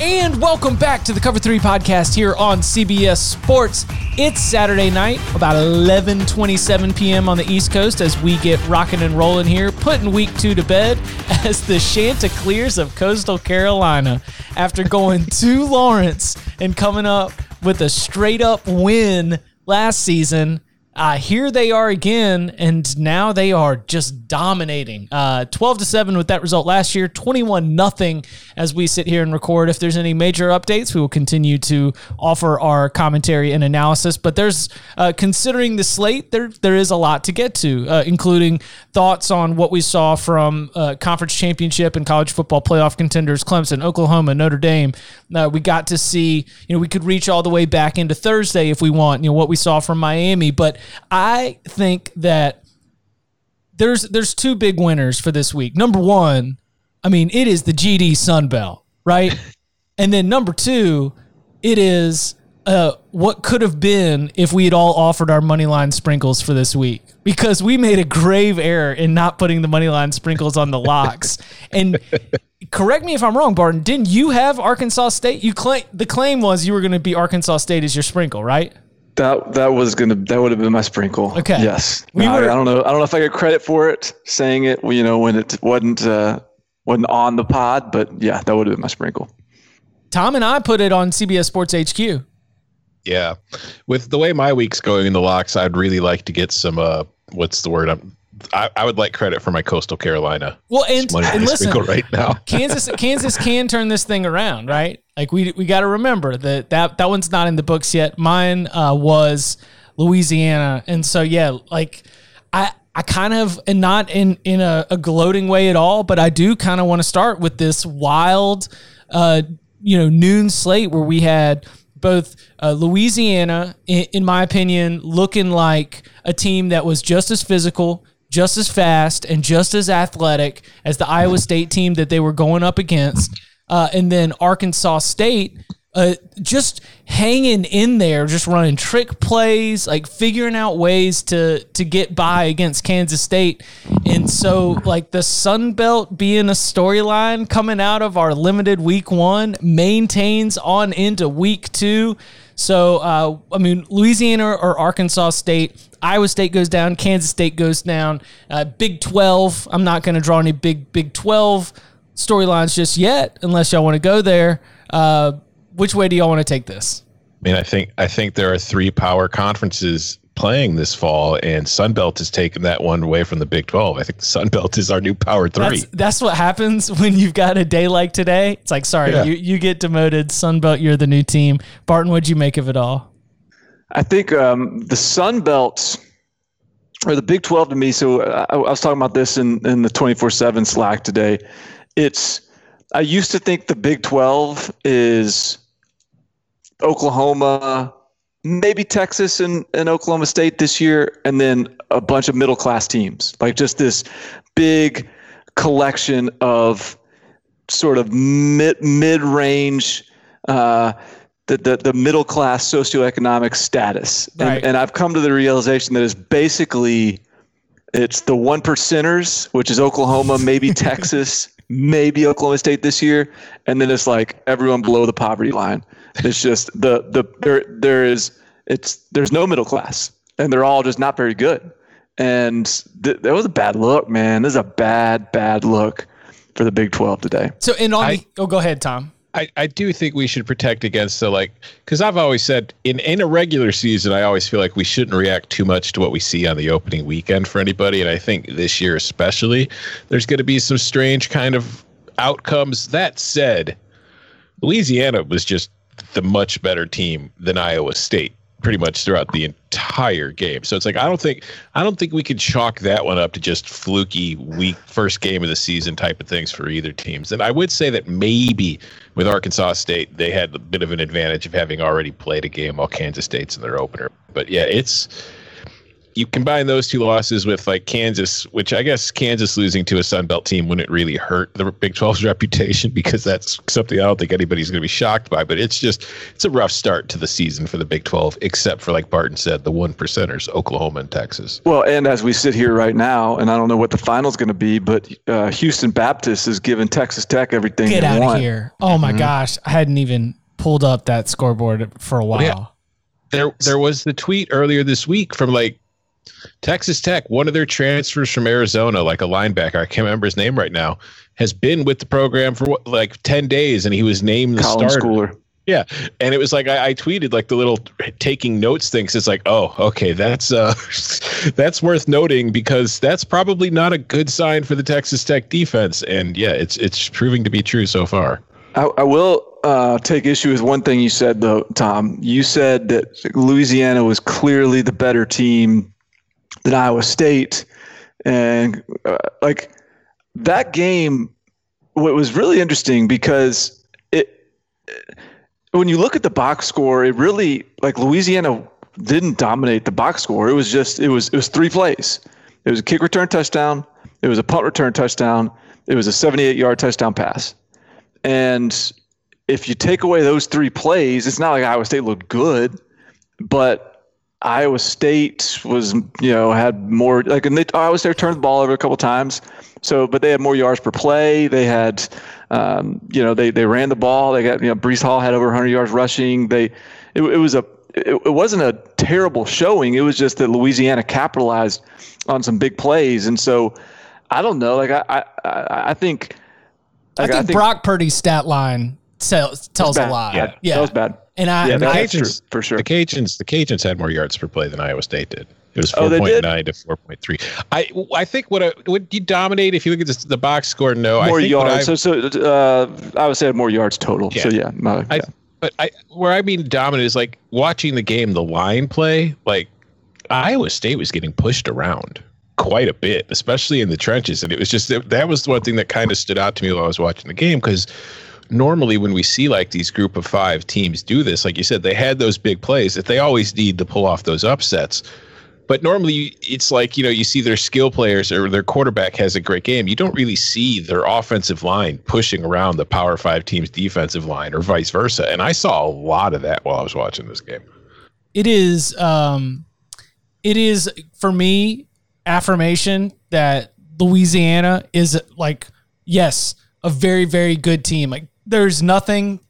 And welcome back to the Cover 3 podcast here on CBS Sports. It's Saturday night, about 11:27 p.m. on the East Coast as we get rocking and rolling here, putting week 2 to bed as the Chanticleers of Coastal Carolina after going to Lawrence and coming up with a straight up win last season uh, here they are again, and now they are just dominating. Uh, 12 to 7 with that result last year, 21 nothing as we sit here and record. If there's any major updates, we will continue to offer our commentary and analysis. But there's, uh, considering the slate, there there is a lot to get to, uh, including thoughts on what we saw from uh, conference championship and college football playoff contenders Clemson, Oklahoma, Notre Dame. We got to see, you know, we could reach all the way back into Thursday if we want, you know, what we saw from Miami, but I think that there's there's two big winners for this week. Number one, I mean, it is the GD Sun Belt, right? and then number two, it is uh, what could have been if we had all offered our money line sprinkles for this week because we made a grave error in not putting the money line sprinkles on the locks. and correct me if I'm wrong, Barton. Didn't you have Arkansas State? You claim the claim was you were going to be Arkansas State as your sprinkle, right? That that was gonna that would have been my sprinkle. Okay. Yes. We no, were, I, I, don't know. I don't know if I get credit for it saying it. You know when it wasn't uh, wasn't on the pod, but yeah, that would have been my sprinkle. Tom and I put it on CBS Sports HQ. Yeah, with the way my week's going in the locks, I'd really like to get some. uh What's the word? I'm I, I, would like credit for my Coastal Carolina. Well, and, and listen, right now, Kansas Kansas can turn this thing around, right? Like we we got to remember that that that one's not in the books yet. Mine uh, was Louisiana, and so yeah, like I. I kind of, and not in in a, a gloating way at all, but I do kind of want to start with this wild, uh, you know, noon slate where we had both uh, Louisiana, in, in, my opinion, looking like a team that was just as physical, just as fast and just as athletic as the Iowa State team that they were going up against. Uh, and then Arkansas State uh, just hanging in there, just running trick plays, like figuring out ways to to get by against Kansas State. And so, like the Sun Belt being a storyline coming out of our limited week one maintains on into week two. So, uh, I mean, Louisiana or Arkansas State, Iowa State goes down, Kansas State goes down. Uh, big 12, I'm not going to draw any big Big 12 storylines just yet, unless y'all want to go there. Which way do y'all want to take this? I mean, I think I think there are three power conferences playing this fall, and Sunbelt has taken that one away from the Big 12. I think the Sunbelt is our new power three. That's, that's, what happens when you've got a day like today. It's like, sorry, yeah. you, you get demoted. Sunbelt, you're the new team. Barton, what'd you make of it all? I think um, the Sunbelt or the Big 12 to me. So I, I was talking about this in, in the 24 7 Slack today. It's, I used to think the Big 12 is Oklahoma, maybe Texas and, and Oklahoma State this year, and then a bunch of middle class teams. Like just this big collection of sort of mid mid range, uh, the, the the middle class socioeconomic status. Right. And, and I've come to the realization that it's basically it's the one percenters, which is Oklahoma, maybe Texas, maybe Oklahoma State this year, and then it's like everyone below the poverty line. It's just the the there there is it's there's no middle class, and they're all just not very good. And th- that was a bad look, man. This is a bad bad look for the Big Twelve today. So in on I, oh, go ahead, Tom. I, I do think we should protect against the like because I've always said in in a regular season I always feel like we shouldn't react too much to what we see on the opening weekend for anybody and I think this year especially there's going to be some strange kind of outcomes. That said, Louisiana was just the much better team than Iowa State pretty much throughout the entire game. So it's like I don't think I don't think we could chalk that one up to just fluky week first game of the season type of things for either teams. And I would say that maybe with Arkansas State they had a bit of an advantage of having already played a game while Kansas State's in their opener. But yeah, it's you combine those two losses with like Kansas, which I guess Kansas losing to a Sun Belt team wouldn't really hurt the Big 12's reputation because that's something I don't think anybody's going to be shocked by. But it's just it's a rough start to the season for the Big 12, except for like Barton said, the one percenters, Oklahoma and Texas. Well, and as we sit here right now, and I don't know what the final's going to be, but uh, Houston Baptist is giving Texas Tech everything. Get out want. of here! Oh my Mhm. gosh, I hadn't even pulled up that scoreboard for a while. Yeah. There there was the tweet earlier this week from like Texas Tech, one of their transfers from Arizona, like a linebacker, I can't remember his name right now, has been with the program for what, like 10 days and he was named the Colin starter. Schooler. Yeah. And it was like I, I tweeted like the little taking notes things. It's like, oh, okay, that's uh that's worth noting because that's probably not a good sign for the Texas Tech defense. And yeah, it's it's proving to be true so far. I, I will uh, take issue with one thing you said, though, Tom. You said that Louisiana was clearly the better team than Iowa State, and uh, like that game, what was really interesting because it, when you look at the box score, it really like Louisiana didn't dominate the box score. It was just it was it was three plays. It was a kick return touchdown. It was a punt return touchdown. It was a 78 yard touchdown pass. And if you take away those three plays, it's not like Iowa State looked good, but Iowa State was, you know, had more like and they, Iowa State turned the ball over a couple times. So, but they had more yards per play. They had, um, you know, they they ran the ball. They got, you know, Breece Hall had over 100 yards rushing. They, it, it was a, it, it wasn't a terrible showing. It was just that Louisiana capitalized on some big plays, and so I don't know. Like I, I, I I think. I think, Brock Purdy's stat line tells tells a lot. Yeah. yeah. that was bad. And I, Yeah, and that- I true Cajuns- for sure. The Cajuns, the Cajuns had more yards per play than Iowa State did. It was Oh, four point nine to four point three. I I think what I, would you dominate if you look at this, the box score? No, more I think what yards. I- So, so uh, I would say more yards total. So yeah, I, yeah. but I where I mean dominant is like watching the game, the line play. Like Iowa State was getting pushed around quite a bit, especially in the trenches, and it was just that, that was the one thing that kind of stood out to me while I was watching the game because normally when we see like these group of five teams do this, like you said, they had those big plays that they always need to pull off those upsets. But normally it's like, you know, you see their skill players or their quarterback has a great game. You don't really see their offensive line pushing around the Power Five team's defensive line or vice versa. And I saw a lot of that while I was watching this game. it is um it is for me affirmation that Louisiana is like yes, a very very good team. Like there's nothing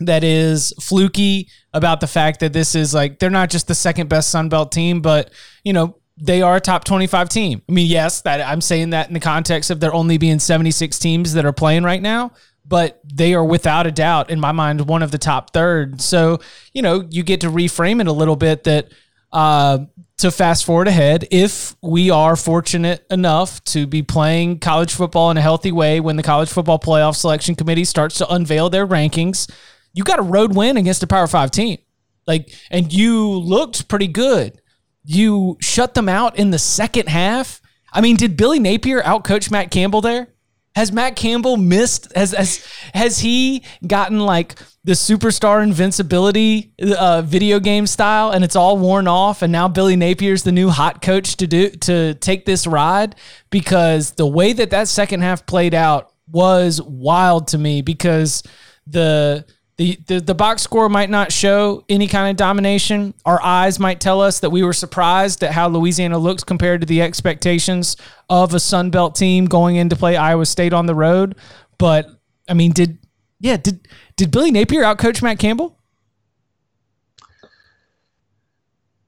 that is fluky about the fact that this is like they're not just the second best Sun Belt team, but you know, they are a top 25 team. I mean, yes, that I'm saying that in the context of there only being 76 teams that are playing right now, but they are without a doubt in my mind one of the top third. So, you know, you get to reframe it a little bit that uh to fast forward ahead, if we are fortunate enough to be playing college football in a healthy way when the college football playoff selection committee starts to unveil their rankings, you got a road win against a Power Five team. Like, and you looked pretty good. You shut them out in the second half. I mean, did Billy Napier outcoach Matt Campbell there? Has Matt Campbell missed? Has has has he gotten like the superstar invincibility uh, video game style, and it's all worn off? And now Billy Napier's the new hot coach to do to take this ride because the way that that second half played out was wild to me because the the, the the box score might not show any kind of domination. Our eyes might tell us that we were surprised at how Louisiana looks compared to the expectations of a Sun Belt team going in to play Iowa State on the road. But I mean, did yeah did did Billy Napier outcoach Matt Campbell?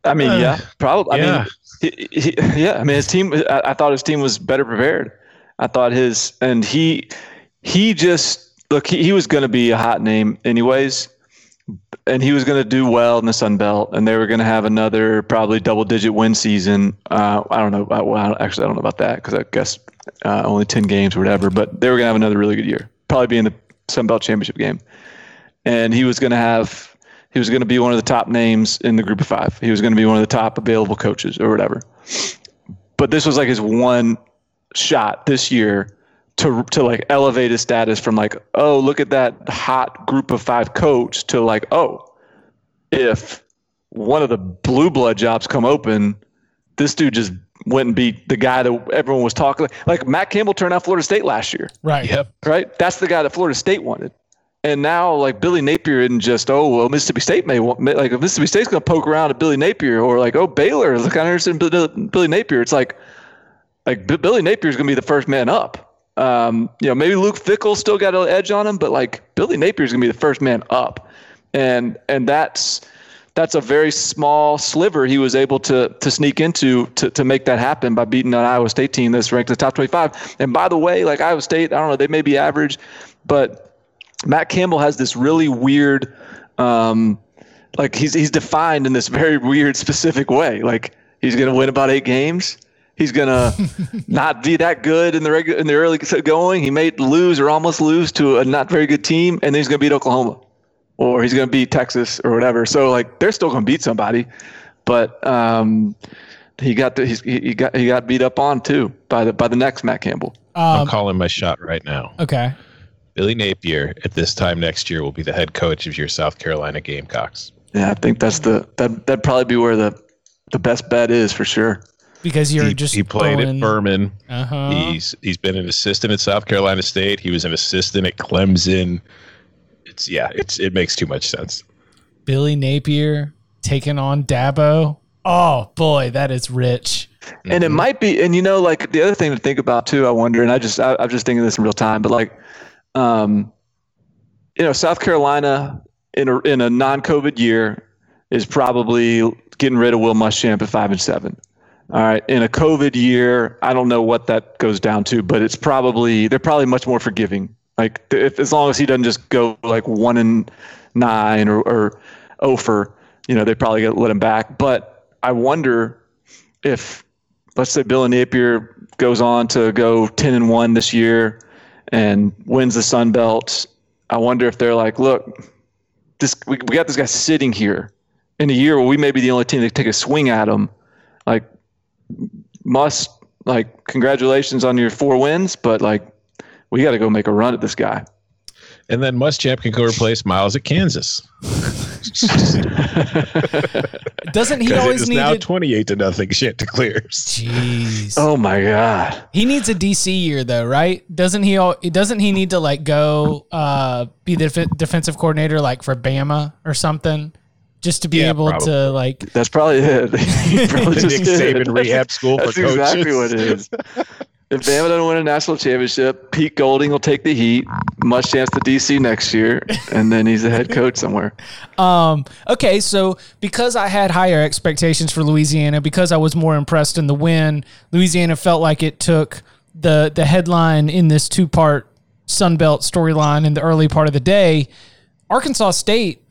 I mean, Uh, yeah, probably. I mean, he, he, yeah. I mean, his team. I, I thought his team was better prepared. I thought his and he he just look, he, he was going to be a hot name anyways, and he was going to do well in the Sun Belt, and they were going to have another probably double digit win season. Uh, I don't know. About, well, actually, I don't know about that because I guess uh, only 10 games or whatever, but they were going to have another really good year, probably be in the Sun Belt championship game. And he was going to have, he was going to be one of the top names in the group of five. He was going to be one of the top available coaches or whatever. But this was like his one shot this year to to like elevate his status from like oh look at that hot group of five coach to like oh if one of the blue blood jobs come open this dude just went and beat the guy that everyone was talking like like Matt Campbell turned out Florida State last year Right. Yep. right that's the guy that Florida State wanted and now like Billy Napier isn't just oh well Mississippi State may want like if Mississippi State's going to poke around at Billy Napier or like oh Baylor look I'm interested in Billy- Billy Napier it's like like B- Billy Napier is going to be the first man up. Um, you know, maybe Luke Fickell still got an edge on him, but like Billy Napier is going to be the first man up, and and that's that's a very small sliver he was able to to sneak into to, to make that happen by beating an Iowa State team that's ranked in the top 25. And by the way, like Iowa State, I don't know, they may be average, but Matt Campbell has this really weird, um, like he's he's defined in this very weird specific way. Like he's going to win about eight games. He's gonna not be that good in the regular in the early going. He may lose or almost lose to a not very good team, and then he's gonna beat Oklahoma, or he's gonna beat Texas or whatever. So like they're still gonna beat somebody, but um, he got the, he's, he got he got beat up on too by the by the next Matt Campbell. I'm Um, calling my shot right now. okay. Billy Napier at this time next year will be the head coach of your South Carolina Gamecocks. Yeah, I think that's the that that'd probably be where the the best bet is for sure. Because you're he, just he played going, at Furman. Uh-huh. He's he's been an assistant at South Carolina State. He was an assistant at Clemson. It's yeah, it's it makes too much sense. Billy Napier taking on Dabo. Oh boy, that is rich. and it might be and you know like the other thing to think about too i wonder and i just I, i'm just thinking this in real time but like um you know south carolina in a in a non-covid year is probably getting rid of will muschamp at five and seven all right in a covid year i don't know what that goes down to but it's probably they're probably much more forgiving like if as long as he doesn't just go like one and nine or or over you know they probably get let him back but i wonder if let's say Bill Napier goes on to go 10 and 1 this year and wins the Sun Belt, I wonder if they're like, look, this we, we got this guy sitting here in a year where we may be the only team that take a swing at him. Like, must like congratulations on your four wins, but like we got to go make a run at this guy. And then Muschamp can go replace Miles at Kansas. Doesn't he Because it always is need now it? twenty-eight to nothing. Chanticleers. Jeez. Oh my god. He needs a DC year though, right? Doesn't he? al- Doesn't he need to like go uh, be the def- defensive coordinator like for Bama or something, just to be Yeah, able probably. to like? That's probably it. Probably The just Nick. Saban rehab school for That's exactly coaches. what it is. If Bama doesn't win a national championship, Pete Golding will take the heat. Muschamp to DC next year, and then he's a head coach somewhere. Um, okay, so because I had higher expectations for Louisiana, because I was more impressed in the win, Louisiana felt like it took the the headline in this two part Sun Belt storyline in the early part of the day. Arkansas State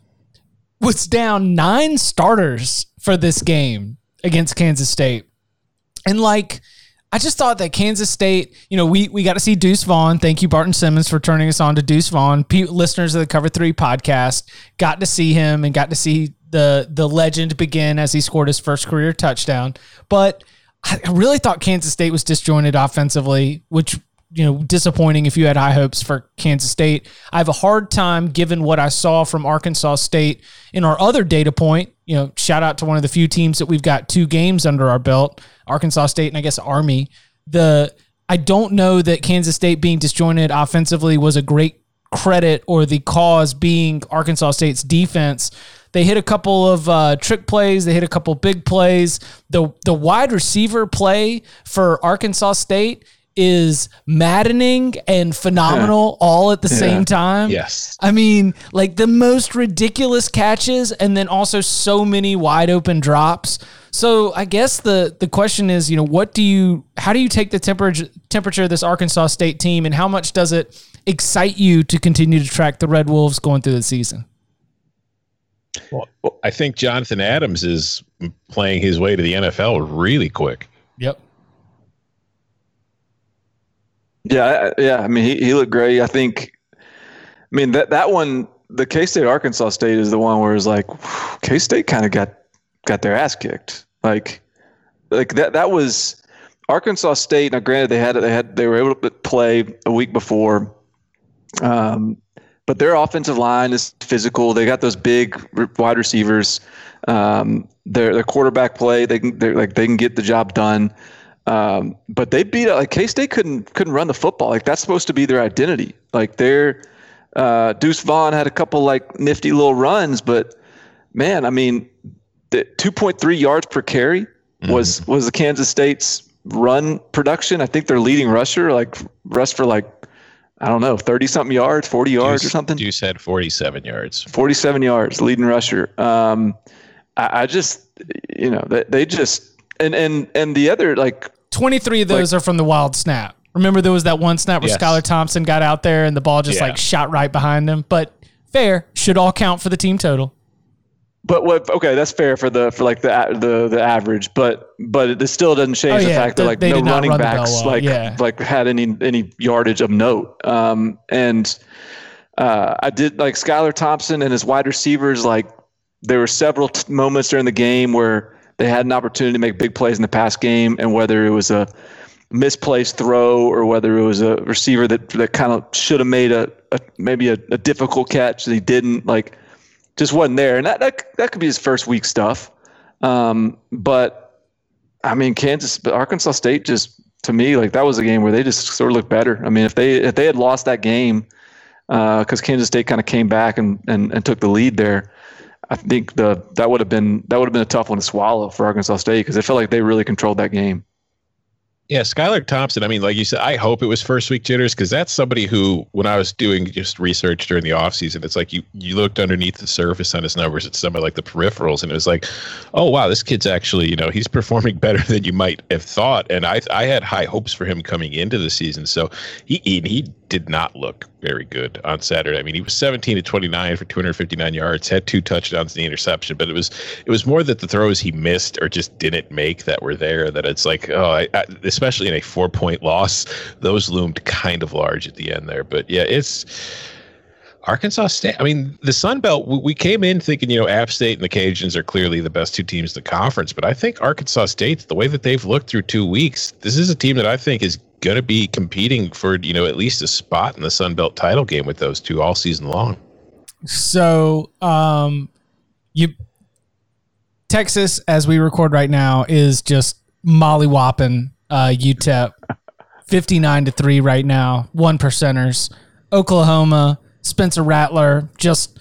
was down nine starters for this game against Kansas State. And like, I just thought that Kansas State, you know, we we got to see Deuce Vaughn. Thank you, Barton Simmons, for turning us on to Deuce Vaughn. Pe- listeners of the Cover Three podcast got to see him and got to see the the legend begin as he scored his first career touchdown. But I really thought Kansas State was disjointed offensively, which you know disappointing if you had high hopes for Kansas State. I have a hard time given what I saw from Arkansas State in our other data point. You know, shout out to one of the few teams that we've got two games under our belt, Arkansas State and I guess Army. The I don't know that Kansas State being disjointed offensively was a great credit or the cause being Arkansas State's defense. They hit a couple of uh, trick plays. They hit a couple big plays. The the wide receiver play for Arkansas State is maddening and phenomenal all at the same time. Yes. I mean, like the most ridiculous catches and then also so many wide open drops. So I guess the the question is, you know, what do you how do you take the temperature temperature of this Arkansas State team and how much does it excite you to continue to track the Red Wolves going through the season? Well, I think Jonathan Adams is playing his way to the NFL really quick. Yep. Yeah, yeah. I mean, he, he looked great. I think. I mean that that one, the K State Arkansas State is the one where it's like K State kind of got got their ass kicked. Like, like that that was Arkansas State. Now, granted, they had they had they were able to play a week before, um, but their offensive line is physical. They got those big wide receivers. Um, their their quarterback play, they can like they can get the job done. Um, but they beat like K State couldn't couldn't run the football. Like that's supposed to be their identity. Like they're uh, Deuce Vaughn had a couple like nifty little runs, but man, I mean, the 2.3 yards per carry was mm-hmm. was the Kansas State's run production. I think their leading rusher like rushed for like I don't know, 30 something yards, 40 yards Deuce, or something. You said 47 yards. 47 yards, leading rusher. Um, I, I, just, you know, they, they just, and, and, and the other, like, 23 of those like, are from the wild snap. Remember, there was that one snap where yes. Skylar Thompson got out there and the ball just yeah. like shot right behind him. But fair, should all count for the team total. But what? Okay, that's fair for the for like the the the average, but but it still doesn't change oh, yeah, the fact the, that like no running run backs well. like yeah. like had any any yardage of note. Um, and uh, I did like Skylar Thompson and his wide receivers. Like there were several t- moments during the game where they had an opportunity to make big plays in the past game, and whether it was a misplaced throw or whether it was a receiver that that kind of should have made a, a maybe a, a difficult catch that he didn't like just wasn't there, and that that that could be his first week stuff. Um, but I mean, Kansas, Arkansas State just to me like that was a game where they just sort of looked better. I mean, if they if they had lost that game because uh, Kansas State kind of came back and, and and took the lead there. I think the that would have been that would have been a tough one to swallow for Arkansas State because it felt like they really controlled that game. Yeah, Skylar Thompson. I mean, like you said, I hope it was first week jitters because that's somebody who, when I was doing just research during the offseason, it's like you you looked underneath the surface on his numbers at some of like the peripherals, and it was like, oh wow, this kid's actually, you know, he's performing better than you might have thought. And I I had high hopes for him coming into the season, so he he, he did not look very good on Saturday. I mean, he was 17 to 29 for 259 yards, had two touchdowns and the interception, but it was it was more that the throws he missed or just didn't make that were there that it's like, oh, I, I, especially in a four point loss, those loomed kind of large at the end there. But yeah, it's Arkansas State. I mean, the Sun Belt. We came in thinking, you know, App State and the Cajuns are clearly the best two teams in the conference, but I think Arkansas State, the way that they've looked through two weeks, this is a team that I think is going to be competing for you know at least a spot in the Sun Belt title game with those two all season long. So, um, you Texas, as we record right now, is just mollywhopping uh, UTEP, fifty nine to three right now, one percenters. Oklahoma, Spencer Rattler, just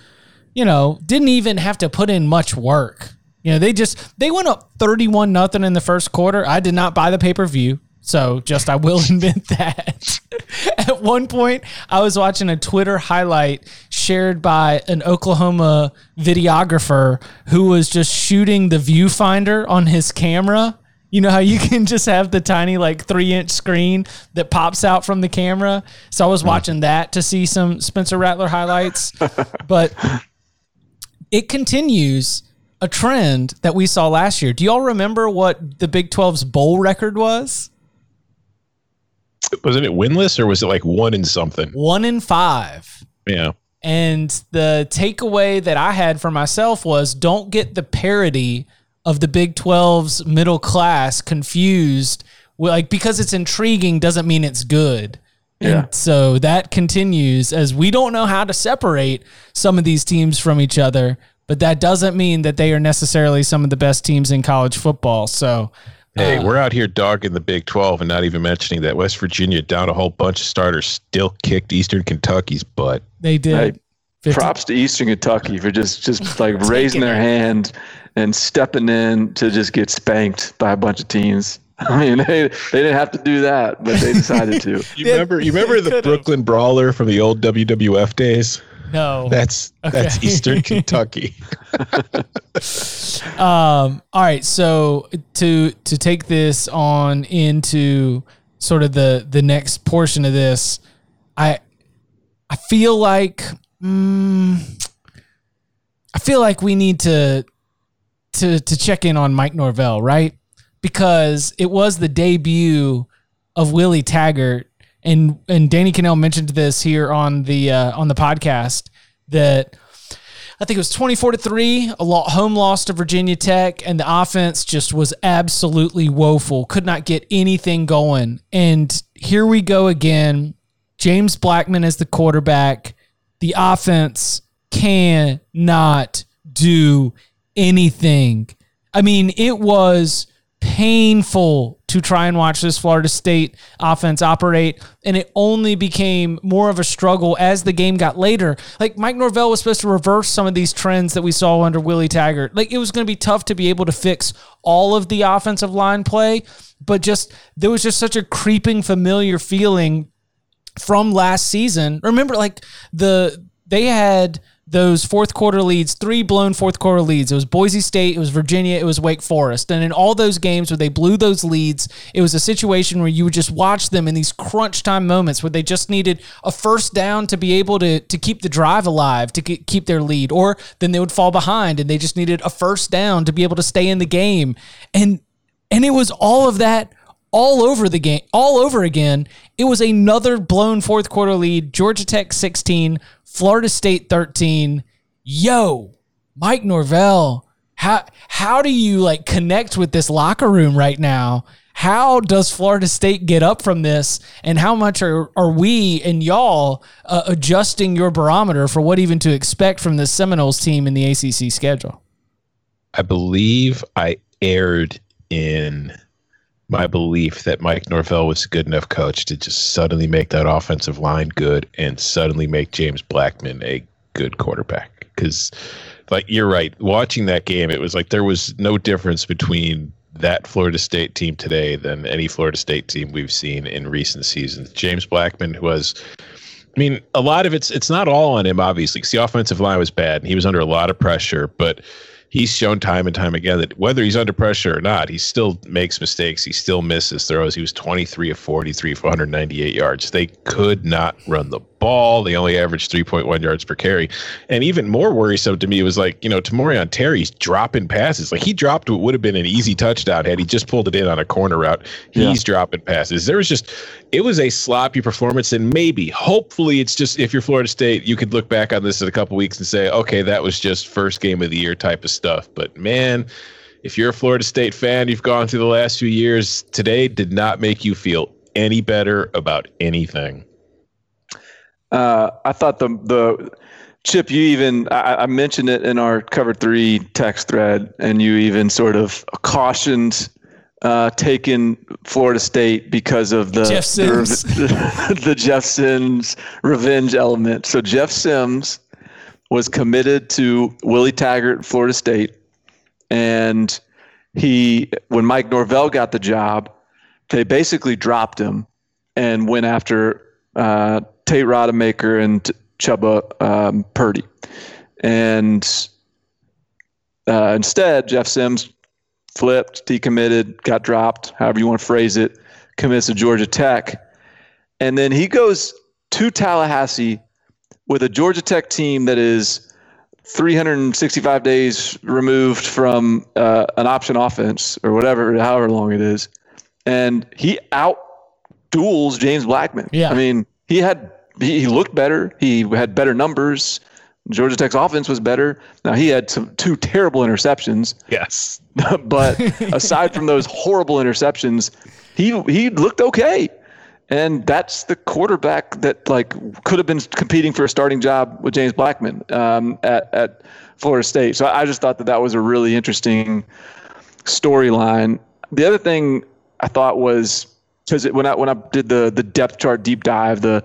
you know, didn't even have to put in much work. You know, they just they went up thirty one nothing in the first quarter. I did not buy the pay per view. So just I will admit that. At one point, I was watching a Twitter highlight shared by an Oklahoma videographer who was just shooting the viewfinder on his camera. You know how you can just have the tiny like three inch screen that pops out from the camera. So I was mm-hmm. watching that to see some Spencer Rattler highlights. but it continues a trend that we saw last year. Do y'all remember what the Big 12's bowl record was? Wasn't it winless or was it like one in something? One in five. Yeah. And the takeaway that I had for myself was don't get the parody of the Big 12's middle class confused. Like because it's intriguing doesn't mean it's good. Yeah. And so that continues as we don't know how to separate some of these teams from each other, but that doesn't mean that they are necessarily some of the best teams in college football. So Hey, uh, we're out here dogging the Big 12 and not even mentioning that West Virginia down a whole bunch of starters still kicked Eastern Kentucky's butt. They did. Hey, props to Eastern Kentucky for just just like raising their hand and stepping in to just get spanked by a bunch of teams. I mean, they, they didn't have to do that, but they decided to. you remember you remember the Brooklyn Brawler from the old WWF days? No. That's that's Eastern Kentucky. Um, all right, so to to take this on into sort of the the next portion of this, I I feel like mm, I feel like we need to to to check in on Mike Norvell, right? Because it was the debut of Willie Taggart, and and Danny Kanell mentioned this here on the uh, on the podcast that I think it was 24 to 3, a lot home loss to Virginia Tech, and the offense just was absolutely woeful. Could not get anything going. And here we go again. James Blackman as the quarterback. The offense cannot do anything. I mean, it was painful to try and watch this Florida State offense operate, and it only became more of a struggle as the game got later. Like Mike Norvell was supposed to reverse some of these trends that we saw under Willie Taggart. Like it was going to be tough to be able to fix all of the offensive line play, but just there was just such a creeping familiar feeling from last season. Remember, like the they had those fourth quarter leads, three blown fourth quarter leads. It was Boise State, it was Virginia, it was Wake Forest. And in all those games where they blew those leads, it was a situation where you would just watch them in these crunch time moments where they just needed a first down to be able to to keep the drive alive, to keep their lead, or then they would fall behind and they just needed a first down to be able to stay in the game. And and it was all of that all over the game, all over again. It was another blown fourth quarter lead. Georgia Tech 16, Florida State 13. Yo, Mike Norvell, how how do you like connect with this locker room right now? How does Florida State get up from this, and how much are, are we and y'all uh, adjusting your barometer for what even to expect from the Seminoles team in the ACC schedule? I believe I erred in my belief that Mike Norvell was a good enough coach to just suddenly make that offensive line good and suddenly make James Blackman a good quarterback. Because, like, you're right. Watching that game, it was like there was no difference between that Florida State team today than any Florida State team we've seen in recent seasons. James Blackman was. I mean, a lot of it's it's not all on him, obviously, because the offensive line was bad and he was under a lot of pressure. But he's shown time and time again that whether he's under pressure or not, he still makes mistakes. He still misses throws. He was 23 of 43 for 198 yards. They could not run the ball. They only averaged 3.1 yards per carry. And even more worrisome to me was like, you know, Tamorion Terry's dropping passes. Like he dropped what would have been an easy touchdown had he just pulled it in on a corner route. He's dropping passes. There was just, it was a sloppy performance. And maybe, hopefully, it's just if you're Florida State, you could look back on this in a couple weeks and say, okay, that was just first game of the year type of stuff. But man, if you're a Florida State fan, you've gone through the last few years, today did not make you feel any better about anything. Uh, I thought the the Chip, you even I, I mentioned it in our cover three text thread, and you even sort of cautioned uh, taking Florida State because of the Jeff Sims. the, the Jeff Sims revenge element. So Jeff Sims was committed to Willie Taggart, Florida State, and he when Mike Norvell got the job, they basically dropped him and went after uh, Tate Rodemaker and Chubba um, Purdy. And uh, instead, Jeff Sims flipped, decommitted, got dropped, however you want to phrase it, commits to Georgia Tech. And then he goes to Tallahassee with a Georgia Tech team that is 365 days removed from uh, an option offense or whatever, however long it is. And he out duels James Blackman. Yeah. I mean, he had he, looked better. He had better numbers. Georgia Tech's offense was better. Now he had some two terrible interceptions, Yes. but aside from those horrible interceptions, he he looked okay. And that's the quarterback that like could have been competing for a starting job with James Blackman um, at at Florida State. So I just thought that that was a really interesting storyline. The other thing I thought was because when I when I did the the depth chart deep dive, the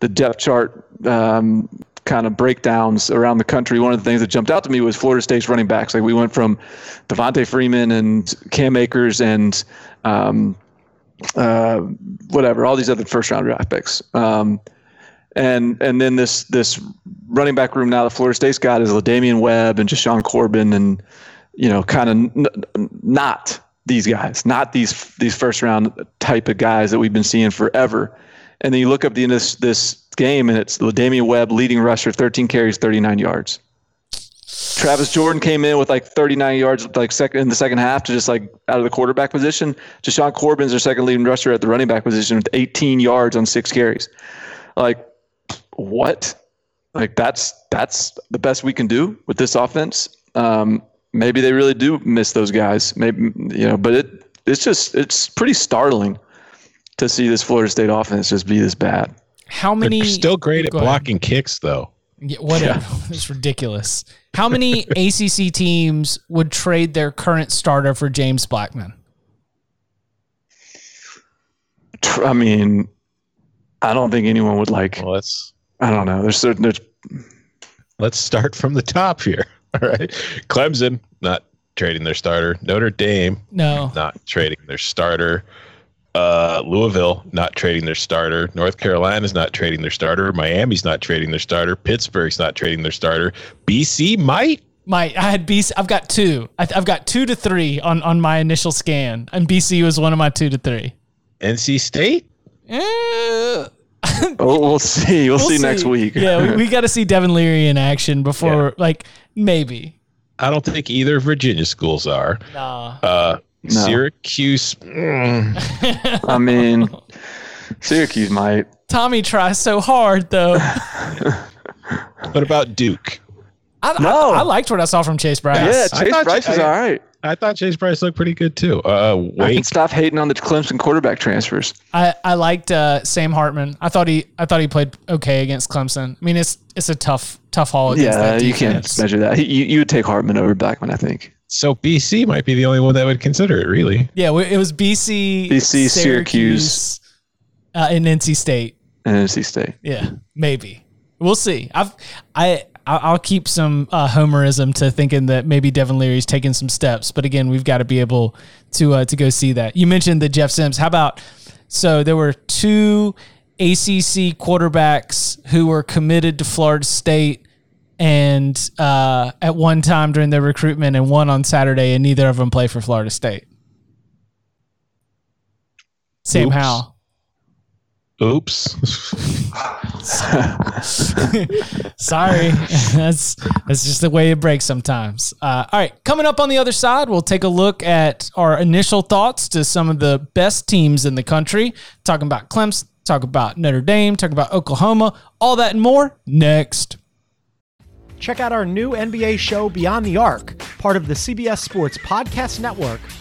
the depth chart um, kind of breakdowns around the country, one of the things that jumped out to me was Florida State's running backs. Like we went from Devonta Freeman and Cam Akers and um, uh, whatever, all these other first round draft picks. Um, and and then this this running back room now that Florida State's got is La'Damian Webb and Jashaun Corbin and you know kind of n- not these guys, not these these first round type of guys that we've been seeing forever. And then you look up the end of this, this game and it's La'Damian Webb leading rusher, 13 carries, 39 yards. Travis Jordan came in with like 39 yards, like second in the second half to just like out of the quarterback position. Jashaun Corbin's their second leading rusher at the running back position with 18 yards on six carries. Like what? Like that's that's the best we can do with this offense. Um, maybe they really do miss those guys. Maybe you know, but it it's just it's pretty startling to see this Florida State offense just be this bad. How many? They're still great at Go ahead. blocking kicks, though. Yeah, whatever. It's ridiculous. How many ACC teams would trade their current starter for James Blackman? I mean, I don't think anyone would like. Well, let's I don't know. There's certain there's let's start from the top here. All right, Clemson not trading their starter. Notre Dame No. not trading their starter. Uh, Louisville not trading their starter. North Carolina's not trading their starter. Miami's not trading their starter. Pittsburgh's not trading their starter. BC might. Might I had BC. I've got two. I, I've got two to three on on my initial scan, and BC was one of my two to three. NC State. Eh, oh, we'll see. We'll, we'll see, next week. yeah, we, we got to see Devin Leary in action before, like maybe. I don't think either Virginia schools are. Nah. Uh, No. Syracuse. mm, I mean, Syracuse might. Tommy tries so hard though. what about Duke? I, No. I, I liked what I saw from Chase Brice. Yeah, Chase thought Brice you- is all right. I thought Chase Brice looked pretty good too. Uh, I can Wake. stop hating on the Clemson quarterback transfers. I, I liked uh, Sam Hartman. I thought he I thought he played okay against Clemson. I mean, it's it's a tough tough haul against Yeah, that you can't measure that. You, you would take Hartman over Blackman, I think. So BC might be the only one that would consider it. Really. Yeah, it was BC, BC, Syracuse, uh, and NC State. And NC State. Yeah, maybe we'll see. I've I I- I'll keep some uh, homerism to thinking that maybe Devin Leary's taking some steps, but again, we've got to be able to uh, to go see that. You mentioned the Jeff Sims. How about so there were two ACC quarterbacks who were committed to Florida State. And uh, at one time during their recruitment, and one on Saturday, and neither of them play for Florida State. Sam Oops. Howell. Oops. Sorry, that's that's just the way it breaks sometimes. Uh, all right, coming up on the other side, we'll take a look at our initial thoughts to some of the best teams in the country. Talking about Clemson, talk about Notre Dame, talk about Oklahoma, all that and more next. Check out our new NBA show, Beyond the Arc, part of the CBS Sports Podcast Network,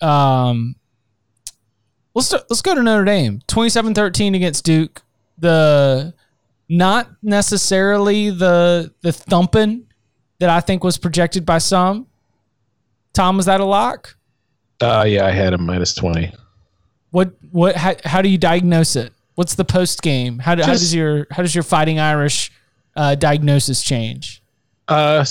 um, let's let's go to Notre Dame. 27-13 against Duke. The not necessarily the the thumping that I think was projected by some. Tom, was that a lock? Uh, yeah, I had him minus twenty. What what how, how do you diagnose it? What's the post game? How, do, how does your how does your fighting Irish uh, diagnosis change? Uh,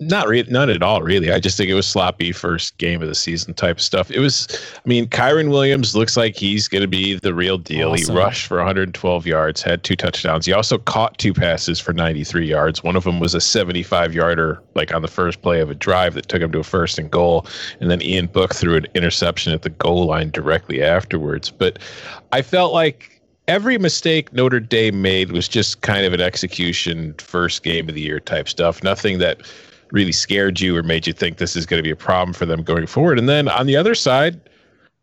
not re- none at all, really. I just think it was sloppy first game of the season type of stuff. It was, I mean, Kyren Williams looks like he's going to be the real deal. Awesome. He rushed for 112 yards, had two touchdowns. He also caught two passes for 93 yards. One of them was a 75 yarder, like on the first play of a drive that took him to a first and goal. And then Ian Book threw an interception at the goal line directly afterwards. But I felt like every mistake Notre Dame made was just kind of an execution first game of the year type stuff. Nothing that really scared you or made you think this is going to be a problem for them going forward. And then on the other side,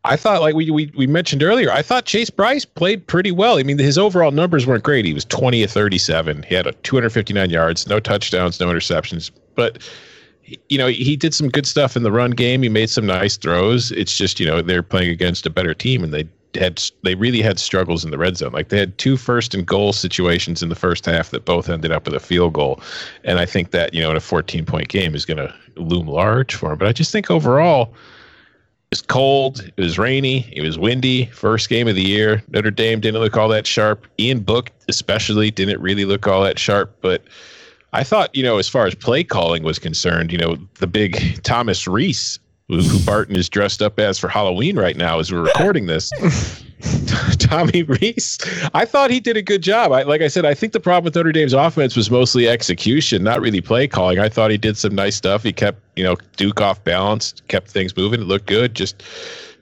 I thought, like we, we we mentioned earlier, I thought Chase Brice played pretty well. I mean, his overall numbers weren't great. He was 20 of 37. He had a 259 yards, no touchdowns, no interceptions. But you know, he did some good stuff in the run game. He made some nice throws. It's just, you know, they're playing against a better team and they had they really had struggles in the red zone. Like they had two first and goal situations in the first half that both ended up with a field goal. And I think that, you know, in a 14 point game is going to loom large for them. But I just think overall, it was cold. It was rainy. It was windy. First game of the year. Notre Dame didn't look all that sharp. Ian Book, especially, didn't really look all that sharp. But I thought, you know, as far as play calling was concerned, you know, the big Thomas Rees, who, who Barton is dressed up as for Halloween right now as we're recording this. Tommy Rees, I thought he did a good job. I, like I said, I think the problem with Notre Dame's offense was mostly execution, not really play calling. I thought he did some nice stuff. He kept, you know, Duke off balance, kept things moving. It looked good. Just,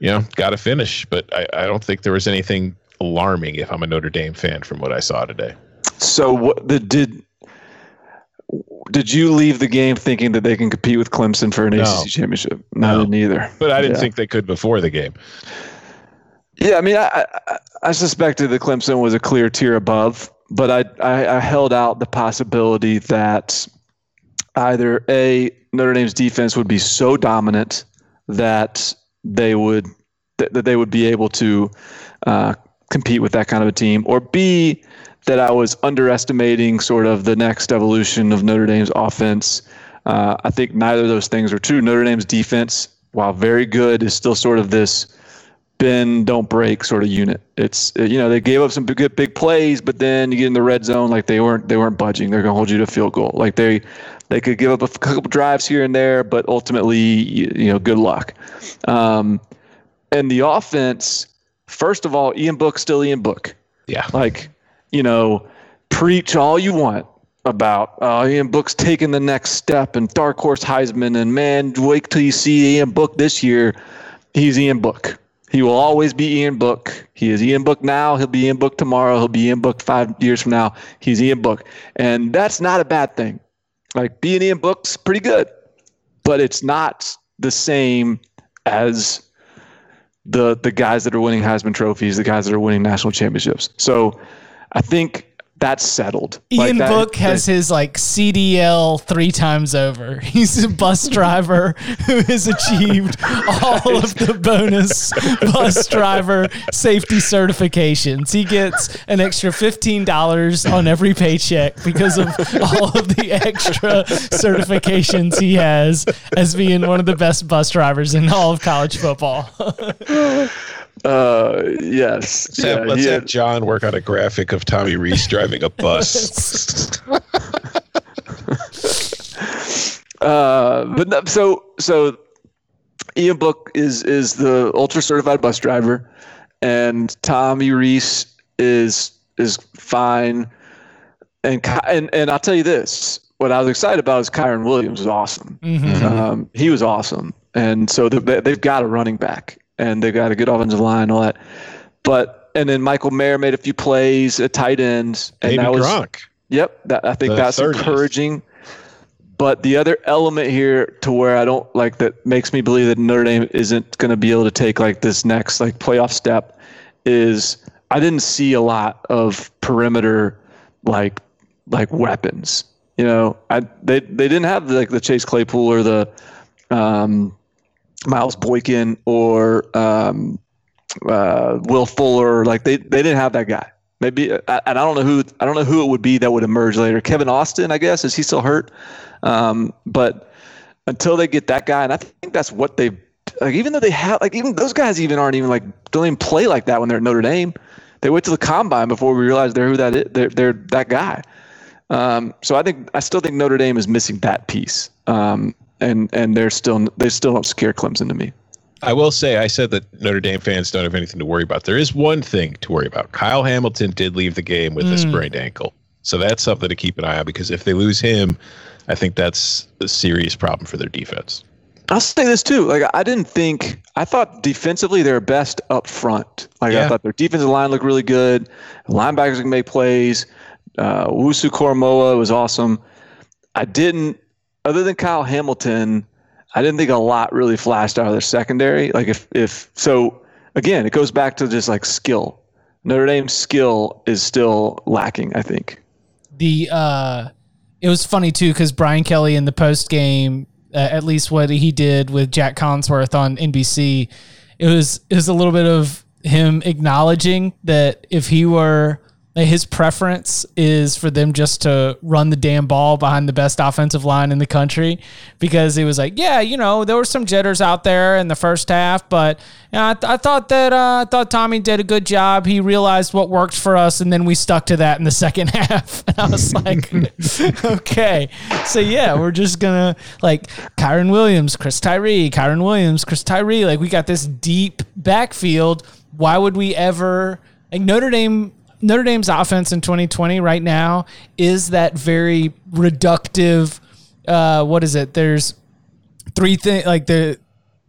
you know, got to finish. But I, I don't think there was anything alarming if I'm a Notre Dame fan from what I saw today. So what the did did you leave the game thinking that they can compete with Clemson for an no. ACC championship? No, I didn't. But I didn't yeah. think they could before the game. Yeah, I mean, I, I, I suspected that Clemson was a clear tier above, but I, I, I held out the possibility that either a Notre Dame's defense would be so dominant that they would that, that they would be able to uh, compete with that kind of a team, or b that I was underestimating sort of the next evolution of Notre Dame's offense. Uh, I think neither of those things are true. Notre Dame's defense, while very good, is still sort of this bend don't break sort of unit. It's you know they gave up some big big plays, but then you get in the red zone like they weren't they weren't budging. They're gonna hold you to field goal. Like they they could give up a couple drives here and there, but ultimately you, you know good luck. Um, and the offense, first of all, Ian Book still Ian Book. Yeah, like you know, preach all you want about uh, Ian Book's taking the next step and dark horse Heisman and man, wait till you see Ian Book this year. He's Ian Book. He will always be Ian Book. He is Ian Book now. He'll be Ian Book tomorrow. He'll be Ian Book five years from now. He's Ian Book. And that's not a bad thing. Like being Ian Book's pretty good, but it's not the same as the the guys that are winning Heisman trophies, the guys that are winning national championships. So I think that's settled. Ian like Book has his like CDL three times over. He's a bus driver who has achieved all of the bonus bus driver safety certifications. He gets an extra $15 on every paycheck because of all of the extra certifications he has as being one of the best bus drivers in all of college football. Uh, yes. Let's, yeah, have, let's have John work on a graphic of Tommy Rees driving a bus. uh, but no, so so Ian Book is is the ultra certified bus driver, and Tommy Rees is is fine. And and and I'll tell you this: what I was excited about is Kyren Williams was awesome. Mm-hmm. Um, he was awesome, and so they've got a running back and they got a good offensive line, all that. But and then Michael Mayer made a few plays at tight ends, and that was Gronk. Yep, that, I think the that's 30th. encouraging. But the other element here to where I don't like that makes me believe that Notre Dame isn't going to be able to take like this next like playoff step is I didn't see a lot of perimeter like like weapons. You know, I they they didn't have like the Chase Claypool or the um, Miles Boykin or um, uh, Will Fuller. Like they, they didn't have that guy. Maybe and I don't know who I don't know who it would be that would emerge later. Kevin Austin, I guess, is he still hurt? Um, but until they get that guy, and I think that's what they like. Even though they have like even those guys even aren't even like don't even play like that when they're at Notre Dame. They wait till the combine before we realize they're who that is. They're they're that guy. Um, so I think I still think Notre Dame is missing that piece. Um, and and they're still they still don't scare Clemson to me. I will say I said that Notre Dame fans don't have anything to worry about. There is one thing to worry about. Kyle Hamilton did leave the game with mm. a sprained ankle. So that's something to keep an eye on because if they lose him, I think that's a serious problem for their defense. I'll say this too. Like I didn't think I thought defensively they're best up front. Like Yeah. I thought their defensive line looked really good. Linebackers can make plays. Uh, Wusu Koramoah was awesome. I didn't, other than Kyle Hamilton, I didn't think a lot really flashed out of their secondary. Like if if so, again, it goes back to just like skill. Notre Dame's skill is still lacking. I think. the uh it was funny too because Brian Kelly in the post game, uh, at least what he did with Jac Collinsworth on NBC, it was it was a little bit of him acknowledging that if he were his preference is for them just to run the damn ball behind the best offensive line in the country because it was like, yeah, you know, there were some jitters out there in the first half, but you know, I, th- I thought that uh, I thought Tommy did a good job. He realized what worked for us, and then we stuck to that in the second half. And I was like, okay, so yeah, we're just gonna like Kyren Williams, Chris Tyree, Kyren Williams, Chris Tyree. Like we got this deep backfield. Why would we ever like Notre Dame? Notre Dame's offense in 2020 right now is that very reductive. Uh, what is it? There's three things like the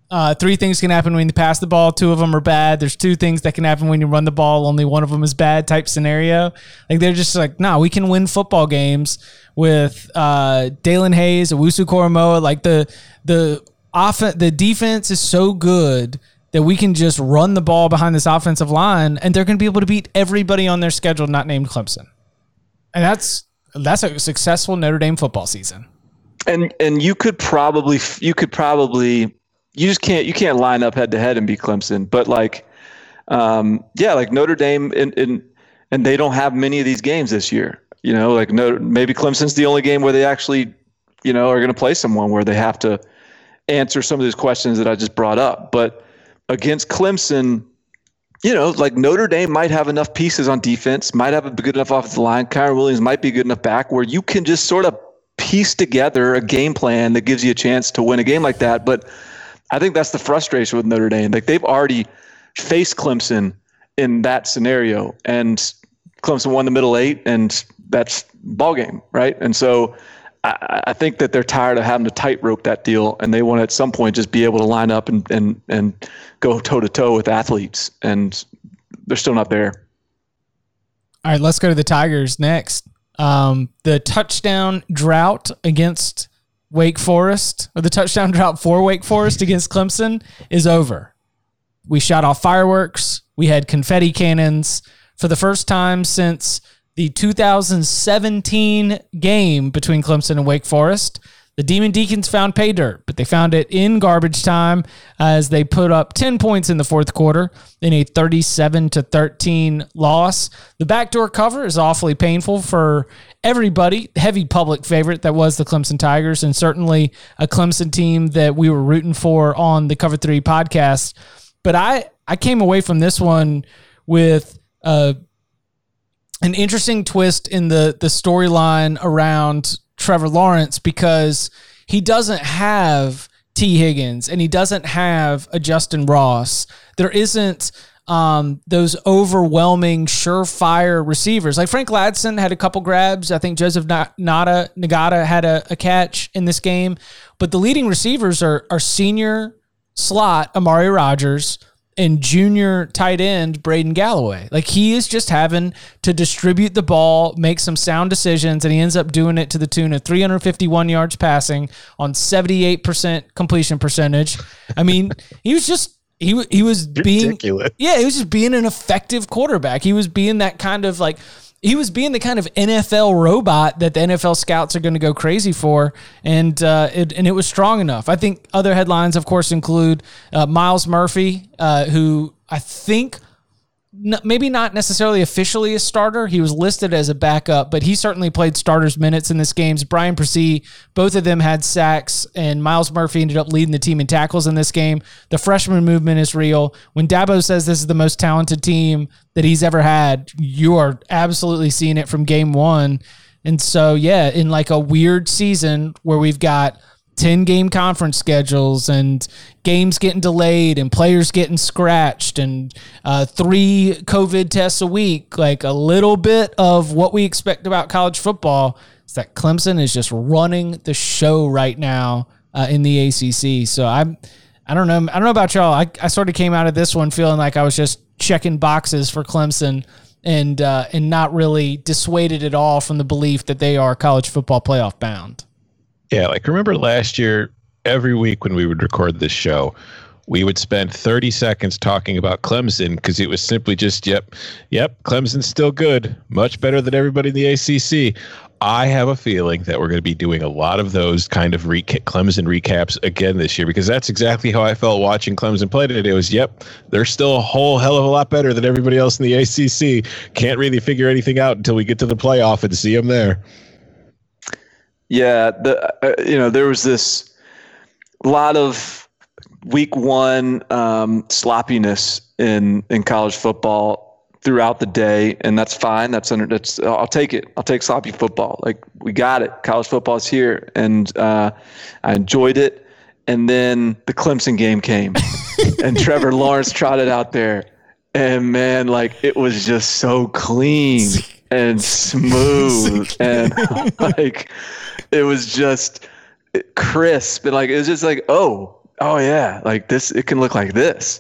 uh, three things can happen when you pass the ball. Two of them are bad. There's two things that can happen when you run the ball. Only one of them is bad. Type scenario. Like they're just like, nah, we can win football games with uh, Daelin Hayes, Owusu Koramoah. Like the the offense, the defense is so good that we can just run the ball behind this offensive line, and they're going to be able to beat everybody on their schedule, not named Clemson. And that's that's a successful Notre Dame football season. and and you could probably you could probably you just can't you can't line up head to head and beat Clemson, but like um, yeah, like Notre Dame and and and they don't have many of these games this year. You know, like no maybe Clemson's the only game where they actually you know are going to play someone where they have to answer some of these questions that I just brought up, but against Clemson. You know, like Notre Dame might have enough pieces on defense, might have a good enough offensive line. Kyren Williams might be good enough back where you can just sort of piece together a game plan that gives you a chance to win a game like that. But I think that's the frustration with Notre Dame. Like they've already faced Clemson in that scenario, and Clemson won the middle eight, and that's ball game, right? And so I, think that they're tired of having to tightrope that deal, and they want to at some point just be able to line up and and and go toe to toe with athletes, and they're still not there. All right, let's go to the Tigers next. Um, the touchdown drought against Wake Forest, or the touchdown drought for Wake Forest against Clemson, is over. We shot off fireworks. We had confetti cannons for the first time since the 2017 game between Clemson and Wake Forest. The Demon Deacons found pay dirt, but they found it in garbage time as they put up 10 points in the fourth quarter in a 37 to 13 loss. The backdoor cover is awfully painful for everybody. Heavy public favorite that was the Clemson Tigers, and certainly a Clemson team that we were rooting for on the Cover 3 podcast. But I, I came away from this one with uh, an interesting twist in the the storyline around Trevor Lawrence because he doesn't have Tee Higgins and he doesn't have a Justin Ross. There isn't um, those overwhelming, surefire receivers. Like Frank Ladson had a couple grabs. I think Joseph Nada Ngata had a, a catch in this game. But the leading receivers are are senior slot Amari Rodgers and junior tight end Braden Galloway. Like he is just having to distribute the ball, make some sound decisions, and he ends up doing it to the tune of 351 yards passing on 78% completion percentage. I mean, he was just he he was being Ridiculous. yeah, he was just being an effective quarterback. He was being that kind of like he was being the kind of NFL robot that the NFL scouts are going to go crazy for, and uh, it, and it was strong enough. I think other headlines, of course, include uh, Myles Murphy, uh, who I think maybe not necessarily officially a starter. He was listed as a backup, but he certainly played starters minutes in this game. Bryan Bresee, both of them had sacks, and Myles Murphy ended up leading the team in tackles in this game. The freshman movement is real. When Dabo says this is the most talented team that he's ever had, you are absolutely seeing it from game one. And so, yeah, in like a weird season where we've got 10 game conference schedules and games getting delayed and players getting scratched and uh, three COVID tests a week, like a little bit of what we expect about college football is that Clemson is just running the show right now uh, in the ACC. So I'm, I don't know, I don't know about y'all. I, I sort of came out of this one feeling like I was just checking boxes for Clemson and uh, and not really dissuaded at all from the belief that they are college football playoff bound. Yeah, like remember last year, every week when we would record this show, we would spend 30 seconds talking about Clemson because it was simply just, yep, yep, Clemson's still good, much better than everybody in the ACC. I have a feeling that we're going to be doing a lot of those kind of Clemson recaps again this year because that's exactly how I felt watching Clemson play today. It was, yep, they're still a whole hell of a lot better than everybody else in the ACC. Can't really figure anything out until we get to the playoff and see them there. Yeah, the uh, you know there was this lot of week one um, sloppiness in in college football throughout the day, and that's fine. That's under that's I'll take it. I'll take sloppy football. Like we got it. College football is here, and uh, I enjoyed it. And then the Clemson game came, and Trevor Lawrence trotted out there, and man, like it was just so clean and smooth, and like it was just crisp. And like it was just like oh oh yeah like this it can look like this.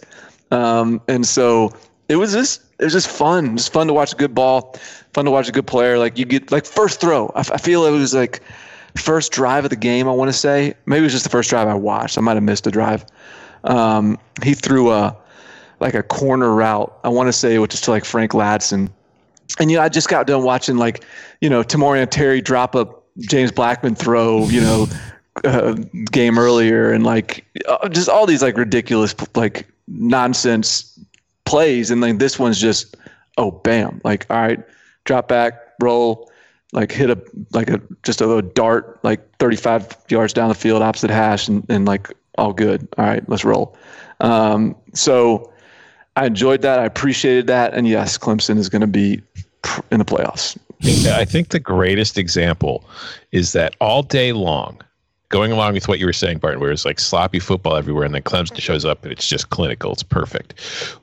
Um, and so it was just it was just fun. Just fun to watch a good ball fun to watch a good player. Like you get like first throw. I, feel it was like first drive of the game i want to say. Maybe it was just the first drive i watched. I might have missed a drive. Um, he threw a like a corner route i want to say which is to like frank ladson. And you know i just got done watching like you know tamorrion terry drop a James Blackman throw, you know, uh, game earlier, and like uh, just all these like ridiculous like nonsense plays, and like this one's just oh bam, like all right, drop back, roll, like hit a like a just a little dart like 35 yards down the field opposite hash, and, and like all good. All right, let's roll. Um, so I enjoyed that. I appreciated that, and yes, Clemson is going to be in the playoffs. I think the greatest example is that all day long, going along with what you were saying, Barton, where it's like sloppy football everywhere, and then Clemson shows up and it's just clinical. It's perfect.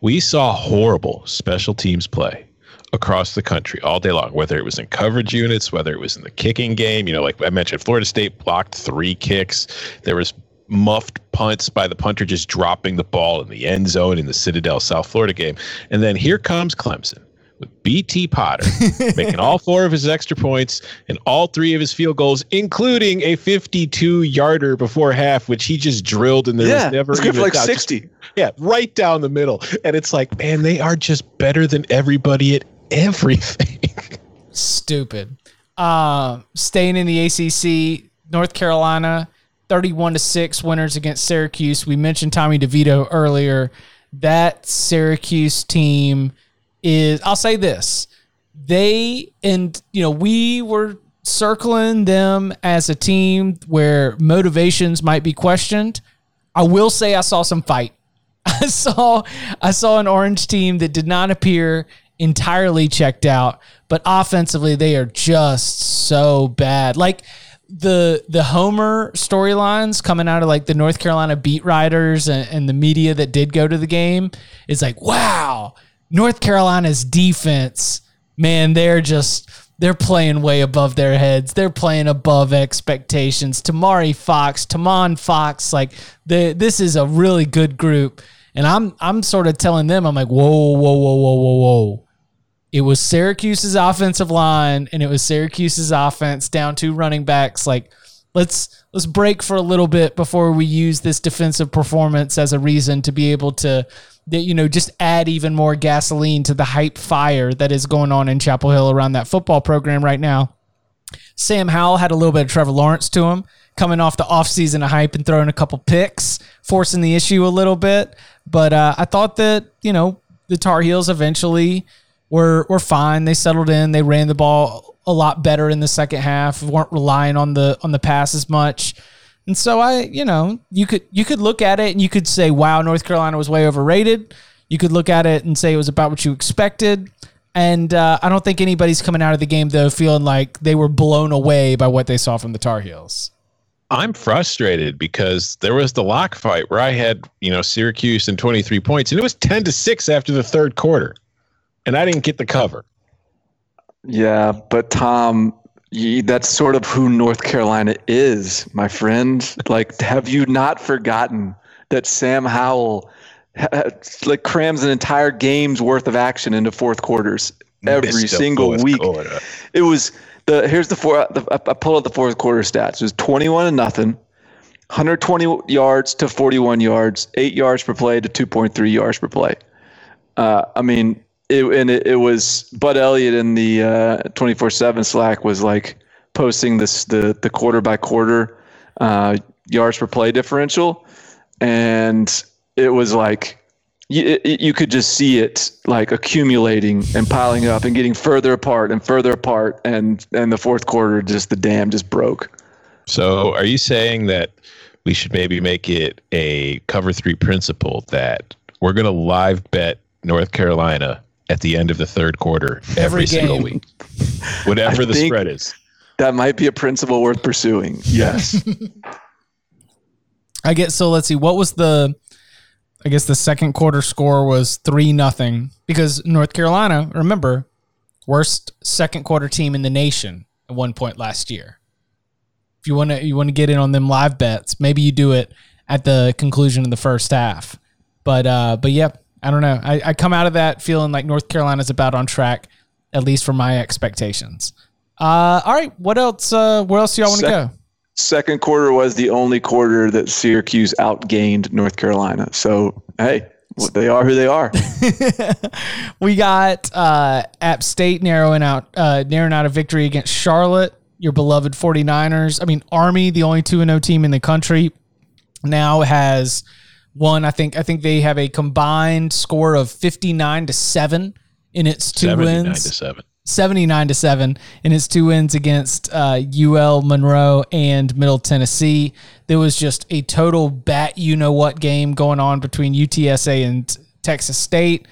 We saw horrible special teams play across the country all day long, whether it was in coverage units, whether it was in the kicking game. You know, like I mentioned, Florida State blocked three kicks. There was muffed punts by the punter just dropping the ball in the end zone in the Citadel South Florida game. And then here comes Clemson with BT Potter making all four of his extra points and all three of his field goals, including a 52 yarder before half, which he just drilled and there yeah, was never it's good for like 60. Just, yeah, right down the middle. And it's like, man, they are just better than everybody at everything. Stupid. Uh, staying in the ACC, North Carolina, 31 to 6 winners against Syracuse. We mentioned Tommy DeVito earlier. That Syracuse team is I'll say this. They and you know, we were circling them as a team where motivations might be questioned. I will say I saw some fight. I saw I saw an orange team that did not appear entirely checked out, but offensively they are just so bad. Like the the Homer storylines coming out of like the North Carolina beat writers and, and the media that did go to the game is like, wow, North Carolina's defense, man, they're just they're playing way above their heads. They're playing above expectations. Tomari Fox, Tomon Fox, like the this is a really good group. And I'm I'm sort of telling them, I'm like, whoa, whoa, whoa, whoa, whoa, whoa. It was Syracuse's offensive line and it was Syracuse's offense down two running backs. Like, let's let's break for a little bit before we use this defensive performance as a reason to be able to you know just add even more gasoline to the hype fire that is going on in Chapel Hill around that football program right now. Sam Howell had a little bit of Trevor Lawrence to him, coming off the offseason of hype and throwing a couple picks, forcing the issue a little bit. But uh, I thought that you know the Tar Heels eventually were were fine. They settled in. They ran the ball a lot better in the second half. weren't relying on the on the pass as much. And so I, you know, you could you could look at it and you could say, "Wow, North Carolina was way overrated." You could look at it and say it was about what you expected. And uh, I don't think anybody's coming out of the game though feeling like they were blown away by what they saw from the Tar Heels. I'm frustrated because there was the lock fight where I had, you know, Syracuse and 23 points, and it was 10 to 6 after the third quarter. And I didn't get the cover. Yeah, but Tom, Ye- That's sort of who North Carolina is, my friend. Like, have you not forgotten that Sam Howell ha- like crams an entire game's worth of action into fourth quarters every single week? quarter. It was the here's the four. The, I I pulled out the fourth quarter stats. It was 21 to nothing, 120 yards to 41 yards, eight yards per play to 2.3 yards per play. Uh, I mean, it, and it, it was Bud Elliott in the 24 7 Slack was like posting this the the quarter by quarter uh, yards per play differential, and it was like you, it, you could just see it like accumulating and piling up and getting further apart and further apart, and and the fourth quarter just the dam just broke. So, are you saying that we should maybe make it a cover three principle that we're going to live bet North Carolina at the end of the third quarter every, Every single week, whatever I the spread is? That might be a principle worth pursuing. Yes. I get so let's see what was the I guess the second quarter score was 3 nothing because North Carolina, remember, worst second quarter team in the nation at one point last year. If you want to you want to get in on them live bets, maybe you do it at the conclusion of the first half. But uh but yeah, I don't know. I, I come out of that feeling like North Carolina's about on track, at least for my expectations. Uh all right, what else uh where else do y'all want to go? Second quarter was the only quarter that Syracuse outgained North Carolina. So hey, they are who they are. we got uh, App State narrowing out uh, narrowing out a victory against Charlotte, your beloved 49ers. I mean, Army, the only 2 0 team in the country, now has won. I think I think they have a combined score of 59 to 7 in its two 79 wins. to 7. 79 to 7 in its two wins against uh, UL Monroe and Middle Tennessee. There was just a total bat you know what game going on between UTSA and Texas State.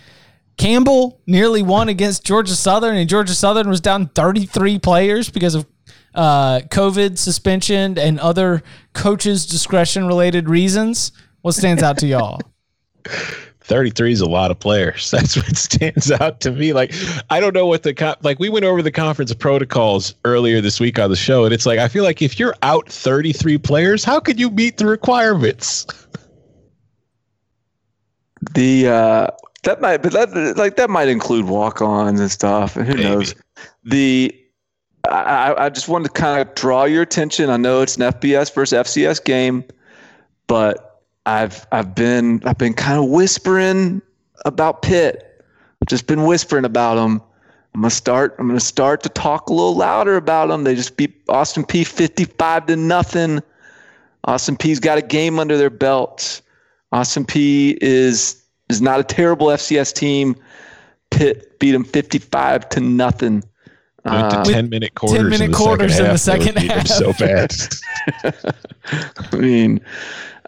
Campbell nearly won against Georgia Southern, and Georgia Southern was down 33 players because of uh, COVID suspension and other coaches' discretion related reasons. What stands out to y'all? 33 is a lot of players. That's what stands out to me. Like, I don't know what the, co- like, we went over the conference protocols earlier this week on the show, and it's like, I feel like if you're out 33 players, how could you meet the requirements? The uh, that might, but that like that might include walk-ons and stuff. And who Maybe. knows? The I, I- I just wanted to kind of draw your attention. I know it's an FBS versus FCS game, but I've I've been I've been kind of whispering about Pitt. I've just been whispering about them. I'm gonna start. I'm gonna start to talk a little louder about them. They just beat Austin Peay 55 to nothing. Austin Peay's got a game under their belt. Austin Peay is is not a terrible FCS team. Pitt beat them 55 to nothing. Went to Uh, 10 minute quarters. 10 minute in the quarters in the second second half. They would beat them so bad. I mean,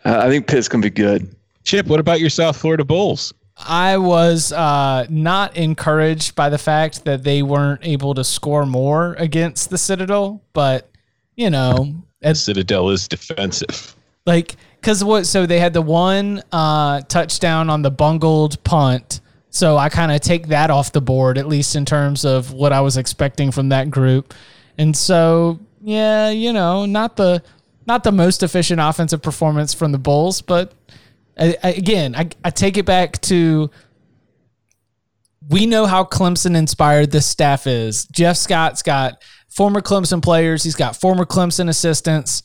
uh, I think Pitt's gonna be good. Chip, what about your South Florida Bulls? I was uh, not encouraged by the fact that they weren't able to score more against the Citadel, but you know, it's Citadel is defensive. like because what? So they had the one uh, touchdown on the bungled punt. So I kind of take that off the board, at least in terms of what I was expecting from that group. And so, yeah, you know, not the not the most efficient offensive performance from the Bulls, but I, I, again, I, I take it back to we know how Clemson inspired this staff is. Jeff Scott's got former Clemson players, he's got former Clemson assistants,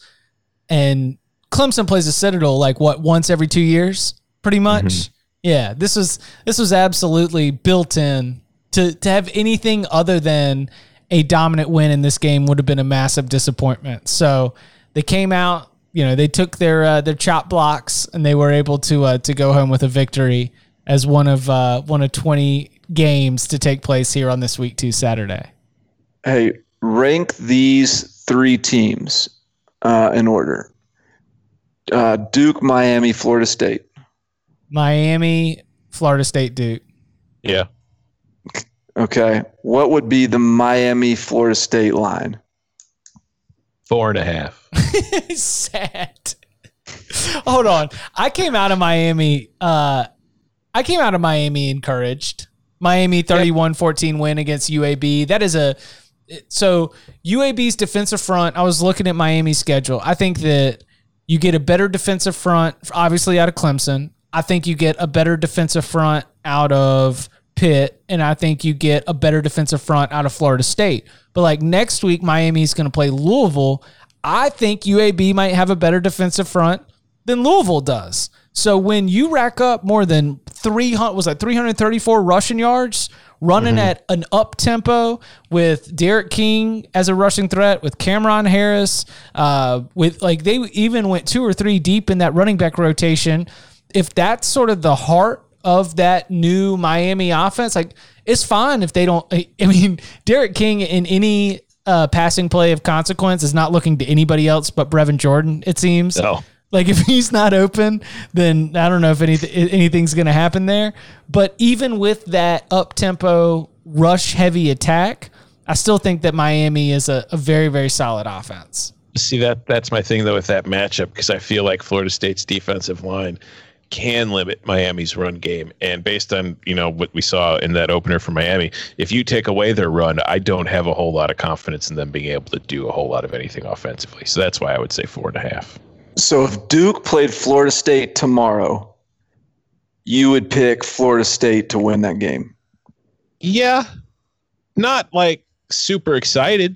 and Clemson plays a Citadel like what once every two years, pretty mm-hmm. much. Yeah, this was this was absolutely built in to to have anything other than a dominant win in this game would have been a massive disappointment. So they came out, you know, they took their uh, their chop blocks and they were able to uh, to go home with a victory as one of uh, one of twenty games to take place here on this week two Saturday. Hey, rank these three teams uh, in order: uh, Duke, Miami, Florida State. Miami, Florida State, Duke. Yeah. Okay, what would be the Miami Florida State line? Four and a half. Sad. Hold on. I came out of Miami. Uh, I came out of Miami encouraged. Miami 31-14 win against UAB. That is a so UAB's defensive front. I was looking at Miami's schedule. I think that you get a better defensive front, obviously out of Clemson. I think you get a better defensive front out of Pitt, and I think you get a better defensive front out of Florida State. But like next week, Miami's going to play Louisville. I think UAB might have a better defensive front than Louisville does. So when you rack up more than 300 was that 334 rushing yards running mm-hmm. at an up tempo with D'Eriq King as a rushing threat with Cam'Ron Harris uh, with like they even went two or three deep in that running back rotation if that's sort of the heart of that new Miami offense like it's fine if they don't I mean D'Eriq King in any uh, passing play of consequence is not looking to anybody else but Brevin Jordan it seems no like if he's not open, then I don't know if anything anything's going to happen there. But even with that up tempo rush heavy attack, I still think that Miami is a, a very very solid offense. See that that's my thing though with that matchup because I feel like Florida State's defensive line can limit Miami's run game. And based on, you know, what we saw in that opener for Miami, if you take away their run, I don't have a whole lot of confidence in them being able to do a whole lot of anything offensively. So that's why I would say four and a half. So if Duke played Florida State tomorrow, you would pick Florida State to win that game. Yeah. Not like super excited,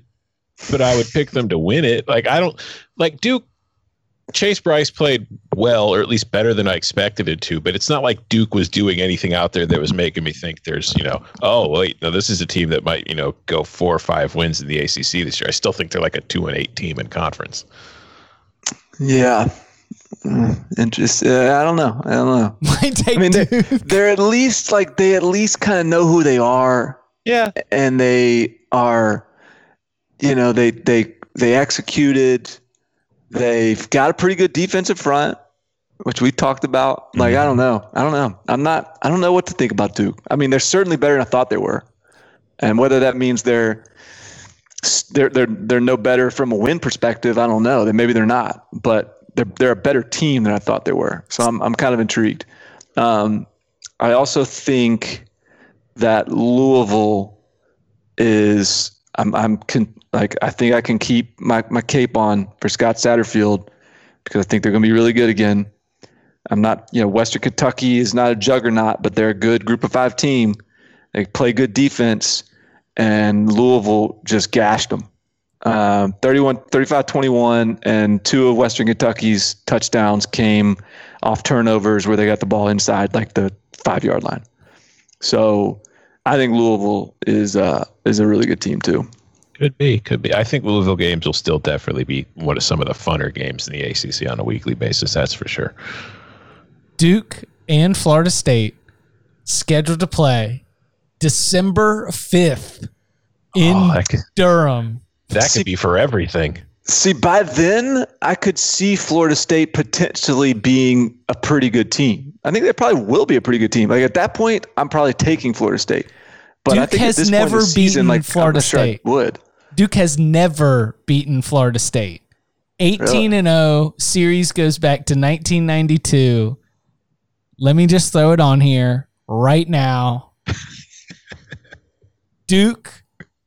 but I would pick them to win it. Like I don't like Duke Chase Brice played well, or at least better than I expected it to, but it's not like Duke was doing anything out there that was making me think there's, you know, oh wait, no, this is a team that might, you know, go four or five wins in the ACC this year. I still think they're like a two and eight team in conference. Yeah. Interesting. Uh, I don't know. I don't know. My take I mean, they're, they're, at least like they at least kind of know who they are. Yeah. And they are, you know, they they they executed. They've got a pretty good defensive front, which we talked about. Like mm-hmm. I don't know. I don't know. I'm not. I don't know what to think about Duke. I mean, they're certainly better than I thought they were, and whether that means they're they're they're they're no better from a win perspective. I don't know. Maybe they're not, but they're they're a better team than I thought they were. So I'm I'm kind of intrigued. Um, I also think that Louisville is I'm I'm con, like I think I can keep my my cape on for Scott Satterfield because I think they're going to be really good again. I'm not you know Western Kentucky is not a juggernaut, but they're a good Group of Five team. They play good defense and Louisville just gashed them. Um, 31, 35 21, and two of Western Kentucky's touchdowns came off turnovers where they got the ball inside like the five yard line. So I think Louisville is uh, is a really good team too. Could be, could be. I think Louisville games will still definitely be one of some of the funner games in the ACC on a weekly basis. That's for sure. Duke and Florida State scheduled to play December 5th in oh, could, Durham. That see, could be for everything. See, by then, I could see Florida State potentially being a pretty good team. I think they probably will be a pretty good team. Like at that point, I'm probably taking Florida State. But Duke I think has never beaten season, like, Florida sure State. would. Duke has never beaten Florida State. 18 really? and 0 series goes back to 1992. Let me just throw it on here right now. Duke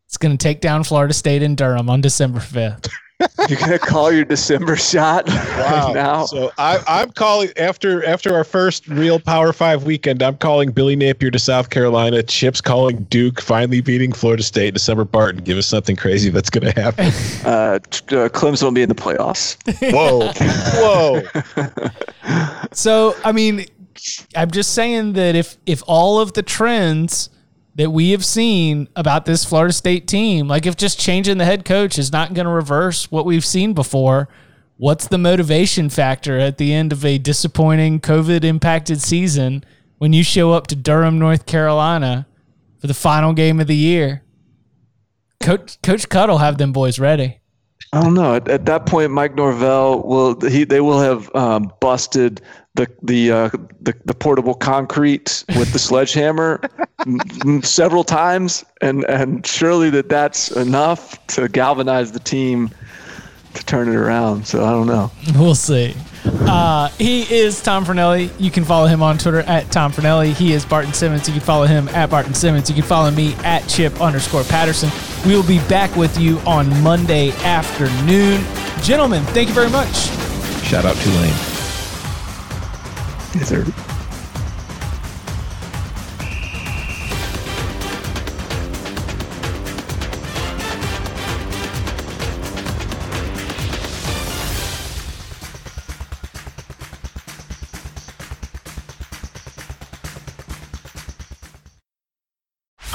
is going to take down Florida State in Durham on December 5th. You're gonna call your December shot wow. right now. So I, I'm calling after after our first real Power Five weekend. I'm calling Billy Napier to South Carolina. Chip's calling Duke finally beating Florida State. December Barton, give us something crazy that's gonna happen. Uh, uh, Clemson will be in the playoffs. Whoa, whoa. so I mean, I'm just saying that if if all of the trends that we have seen about this Florida State team. Like, if just changing the head coach is not going to reverse what we've seen before, what's the motivation factor at the end of a disappointing COVID impacted season when you show up to Durham, North Carolina for the final game of the year? Coach Coach Cut will have them boys ready. I don't know. At, at that point, Mike Norvell will he they will have um, busted the the, uh, the the portable concrete with the sledgehammer m- several times, and and surely that that's enough to galvanize the team to turn it around. So I don't know. We'll see. Uh, he is Tom Fornelli. You can follow him on Twitter at Tom Fornelli. He is Barton Simmons. You can follow him at Barton Simmons. You can follow me at Chip underscore Patterson. We will be back with you on Monday afternoon. Gentlemen, thank you very much. Shout out Tulane. Yes, sir.